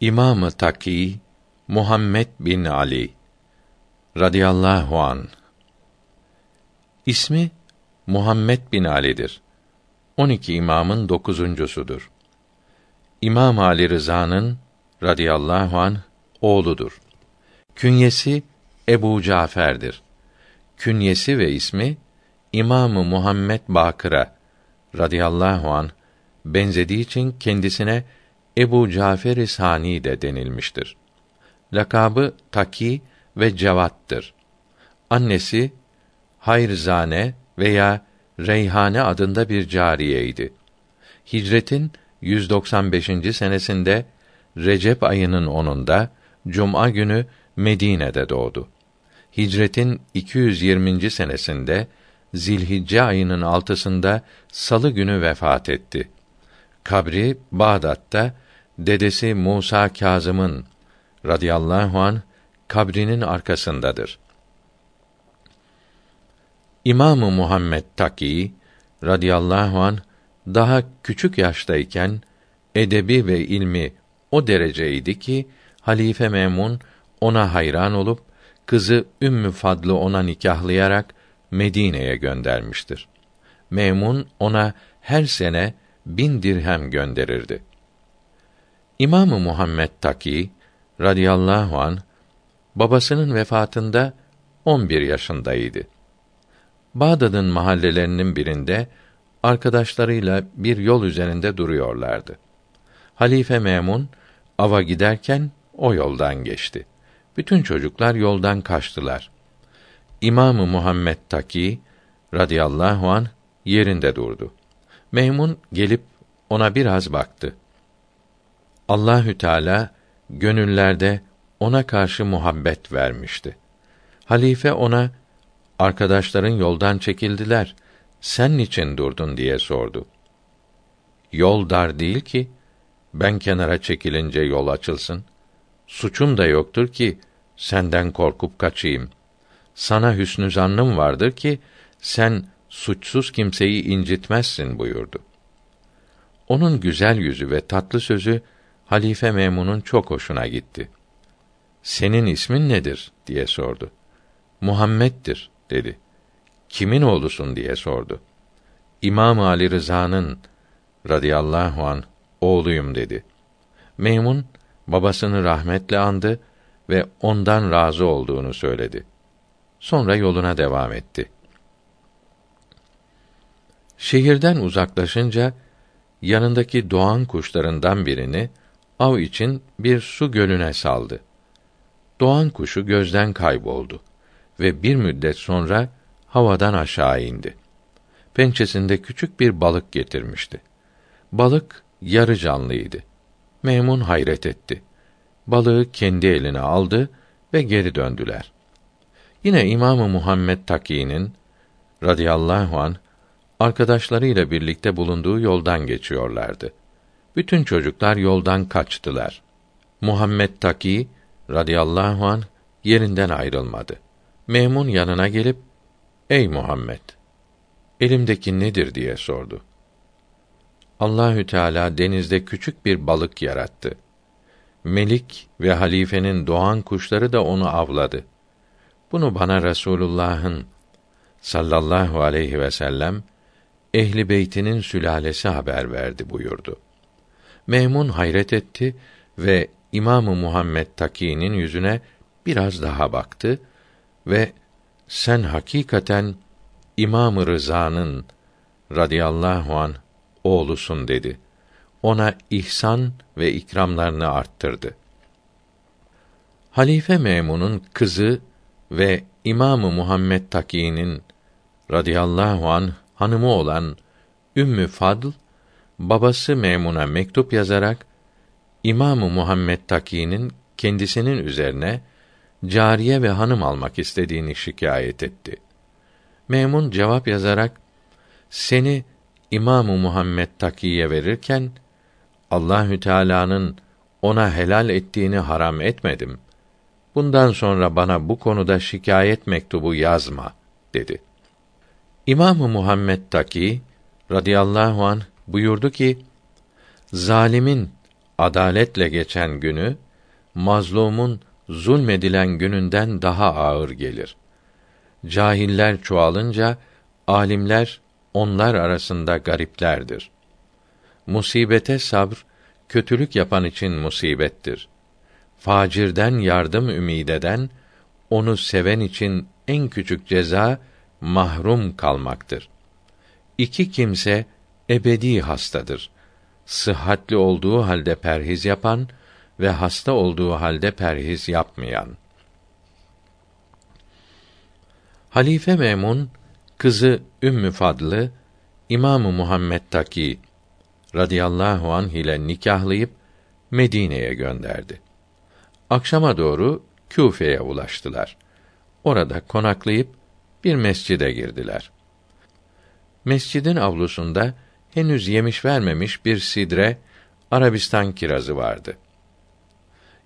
İmamı Taki Muhammed bin Ali radıyallahu an İsmi Muhammed bin Ali'dir. 12 imamın dokuzuncusudur. İmam Ali Rıza'nın radıyallahu an oğludur. Künyesi Ebu Cafer'dir. Künyesi ve ismi İmamı Muhammed Bakır'a radıyallahu an benzediği için kendisine Ebu Cafer-i Sani de denilmiştir. Lakabı Taki ve Cevat'tır. Annesi Hayrzane veya Reyhane adında bir cariyeydi. Hicretin 195. senesinde Recep ayının onunda cuma günü Medine'de doğdu. Hicretin 220. senesinde Zilhicce ayının altısında salı günü vefat etti. Kabri Bağdat'ta dedesi Musa Kazım'ın radıyallahu an kabrinin arkasındadır. İmamı Muhammed Taki radıyallahu an daha küçük yaştayken edebi ve ilmi o dereceydi ki Halife Memun ona hayran olup kızı Ümmü Fadlı ona nikahlayarak Medine'ye göndermiştir. Memun ona her sene bin dirhem gönderirdi. İmamı Muhammed Taki radıyallahu an babasının vefatında 11 yaşındaydı. Bağdat'ın mahallelerinin birinde arkadaşlarıyla bir yol üzerinde duruyorlardı. Halife Memun ava giderken o yoldan geçti. Bütün çocuklar yoldan kaçtılar. İmamı Muhammed Taki radıyallahu an yerinde durdu. Meymun gelip ona biraz baktı. Allahü Teala gönüllerde ona karşı muhabbet vermişti. Halife ona arkadaşların yoldan çekildiler. Sen niçin durdun diye sordu. Yol dar değil ki ben kenara çekilince yol açılsın. Suçum da yoktur ki senden korkup kaçayım. Sana hüsnü zannım vardır ki sen suçsuz kimseyi incitmezsin buyurdu. Onun güzel yüzü ve tatlı sözü Halife Memun'un çok hoşuna gitti. Senin ismin nedir diye sordu. Muhammed'dir dedi. Kimin oğlusun diye sordu. İmam Ali Rıza'nın radıyallahu an oğluyum dedi. Meymun babasını rahmetle andı ve ondan razı olduğunu söyledi. Sonra yoluna devam etti. Şehirden uzaklaşınca yanındaki doğan kuşlarından birini av için bir su gölüne saldı. Doğan kuşu gözden kayboldu ve bir müddet sonra havadan aşağı indi. Pençesinde küçük bir balık getirmişti. Balık yarı canlıydı. Memun hayret etti. Balığı kendi eline aldı ve geri döndüler. Yine İmamı Muhammed Taki'nin radıyallahu an arkadaşlarıyla birlikte bulunduğu yoldan geçiyorlardı. Bütün çocuklar yoldan kaçtılar. Muhammed Taki radıyallahu an yerinden ayrılmadı. Memun yanına gelip "Ey Muhammed, elimdeki nedir?" diye sordu. Allahü Teala denizde küçük bir balık yarattı. Melik ve halifenin doğan kuşları da onu avladı. Bunu bana Resulullah'ın sallallahu aleyhi ve sellem ehli beytinin sülalesi haber verdi buyurdu. Mehmun hayret etti ve İmamı Muhammed Taki'nin yüzüne biraz daha baktı ve sen hakikaten İmam-ı Rıza'nın radıyallahu an oğlusun dedi. Ona ihsan ve ikramlarını arttırdı. Halife Memun'un kızı ve İmamı Muhammed Taki'nin radıyallahu an hanımı olan Ümmü Fadl babası Memun'a mektup yazarak İmamı Muhammed Taki'nin kendisinin üzerine cariye ve hanım almak istediğini şikayet etti. Memun cevap yazarak seni İmamı Muhammed Taki'ye verirken Allahü Teala'nın ona helal ettiğini haram etmedim. Bundan sonra bana bu konuda şikayet mektubu yazma dedi. İmamı Muhammed Taki radıyallahu an buyurdu ki zalimin adaletle geçen günü mazlumun zulmedilen gününden daha ağır gelir. Cahiller çoğalınca alimler onlar arasında gariplerdir. Musibete sabr kötülük yapan için musibettir. Facirden yardım ümid eden onu seven için en küçük ceza mahrum kalmaktır. İki kimse ebedi hastadır. Sıhhatli olduğu halde perhiz yapan ve hasta olduğu halde perhiz yapmayan. Halife Memun kızı Ümmü Fadlı İmamı Muhammed Taki radıyallahu anh ile nikahlayıp Medine'ye gönderdi. Akşama doğru Küfe'ye ulaştılar. Orada konaklayıp bir mescide girdiler. Mescidin avlusunda henüz yemiş vermemiş bir sidre Arabistan kirazı vardı.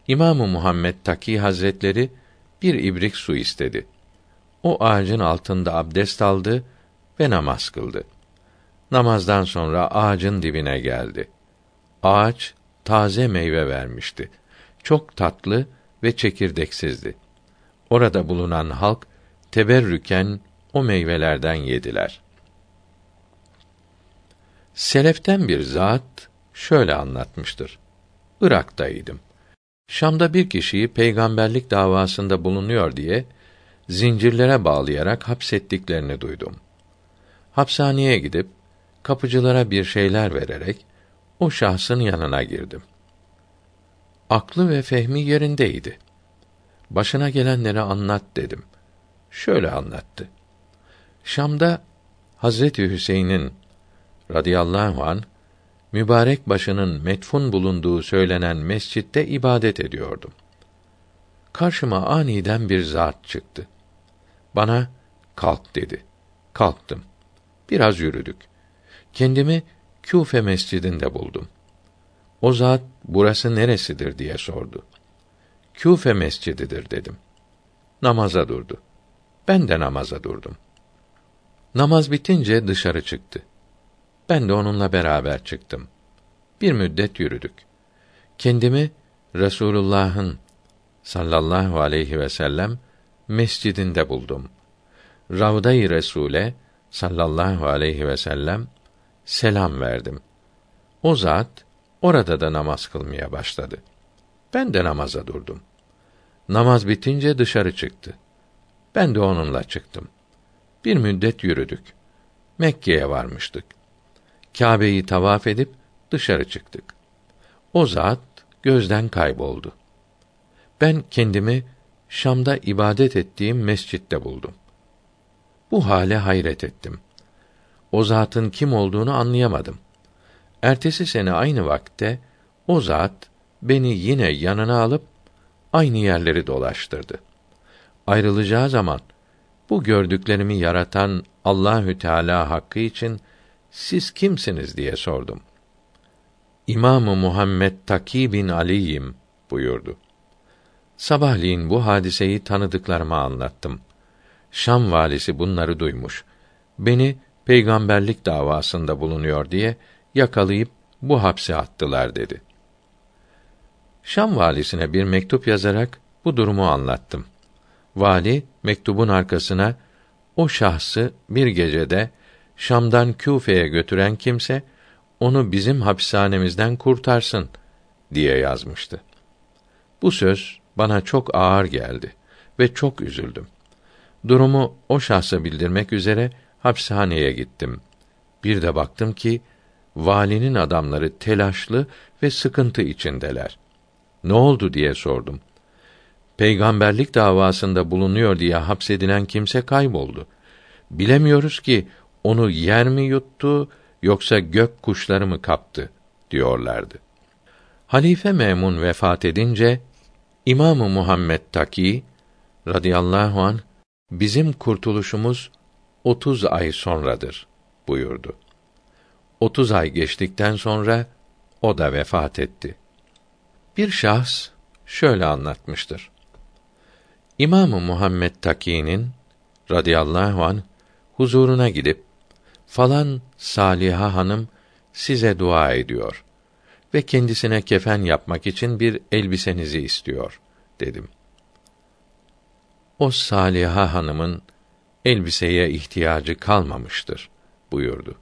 İmamı Muhammed Taki Hazretleri bir ibrik su istedi. O ağacın altında abdest aldı ve namaz kıldı. Namazdan sonra ağacın dibine geldi. Ağaç taze meyve vermişti. Çok tatlı ve çekirdeksizdi. Orada bulunan halk teberrüken o meyvelerden yediler. Seleften bir zat şöyle anlatmıştır. Irak'taydım. Şam'da bir kişiyi peygamberlik davasında bulunuyor diye zincirlere bağlayarak hapsettiklerini duydum. Hapishaneye gidip kapıcılara bir şeyler vererek o şahsın yanına girdim. Aklı ve fehmi yerindeydi. Başına gelenleri anlat dedim. Şöyle anlattı. Şam'da Hazreti Hüseyin'in radıyallahu an mübarek başının metfun bulunduğu söylenen mescitte ibadet ediyordum. Karşıma aniden bir zat çıktı. Bana kalk dedi. Kalktım. Biraz yürüdük. Kendimi Küfe mescidinde buldum. O zat burası neresidir diye sordu. Küfe mescididir dedim. Namaza durdu. Ben de namaza durdum. Namaz bitince dışarı çıktı. Ben de onunla beraber çıktım. Bir müddet yürüdük. Kendimi Resulullah'ın sallallahu aleyhi ve sellem mescidinde buldum. Ravda-i Resule sallallahu aleyhi ve sellem selam verdim. O zat orada da namaz kılmaya başladı. Ben de namaza durdum. Namaz bitince dışarı çıktı. Ben de onunla çıktım. Bir müddet yürüdük. Mekke'ye varmıştık. Kâbe'yi tavaf edip dışarı çıktık. O zat gözden kayboldu. Ben kendimi Şam'da ibadet ettiğim mescitte buldum. Bu hale hayret ettim. O zatın kim olduğunu anlayamadım. Ertesi sene aynı vakte o zat beni yine yanına alıp aynı yerleri dolaştırdı. Ayrılacağı zaman bu gördüklerimi yaratan Allahü Teala hakkı için siz kimsiniz diye sordum. İmamı Muhammed Taki bin Ali'yim buyurdu. Sabahleyin bu hadiseyi tanıdıklarıma anlattım. Şam valisi bunları duymuş. Beni peygamberlik davasında bulunuyor diye yakalayıp bu hapse attılar dedi. Şam valisine bir mektup yazarak bu durumu anlattım. Vali mektubun arkasına o şahsı bir gecede Şam'dan Küfe'ye götüren kimse onu bizim hapishanemizden kurtarsın diye yazmıştı. Bu söz bana çok ağır geldi ve çok üzüldüm. Durumu o şahsa bildirmek üzere hapishaneye gittim. Bir de baktım ki valinin adamları telaşlı ve sıkıntı içindeler. Ne oldu diye sordum. Peygamberlik davasında bulunuyor diye hapsedilen kimse kayboldu. Bilemiyoruz ki onu yer mi yuttu yoksa gök kuşları mı kaptı diyorlardı. Halife Memun vefat edince İmamı Muhammed Taki radıyallahu an bizim kurtuluşumuz otuz ay sonradır buyurdu. Otuz ay geçtikten sonra o da vefat etti. Bir şahs şöyle anlatmıştır. İmamı Muhammed Taki'nin radıyallahu an huzuruna gidip falan Saliha hanım size dua ediyor ve kendisine kefen yapmak için bir elbisenizi istiyor dedim. O Saliha hanımın elbiseye ihtiyacı kalmamıştır buyurdu.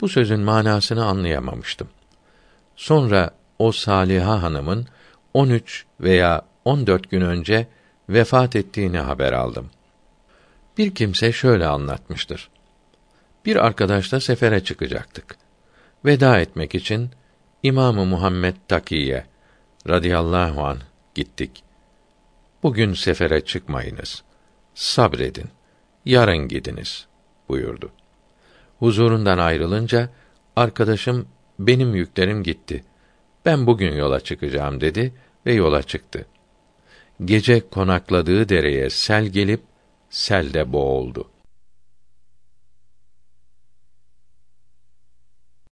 Bu sözün manasını anlayamamıştım. Sonra o Saliha hanımın 13 veya 14 gün önce vefat ettiğini haber aldım. Bir kimse şöyle anlatmıştır. Bir arkadaşla sefere çıkacaktık. Veda etmek için İmamı Muhammed Takiye radıyallahu an gittik. Bugün sefere çıkmayınız. Sabredin. Yarın gidiniz buyurdu. Huzurundan ayrılınca arkadaşım benim yüklerim gitti. Ben bugün yola çıkacağım dedi ve yola çıktı. Gece konakladığı dereye sel gelip selde boğuldu.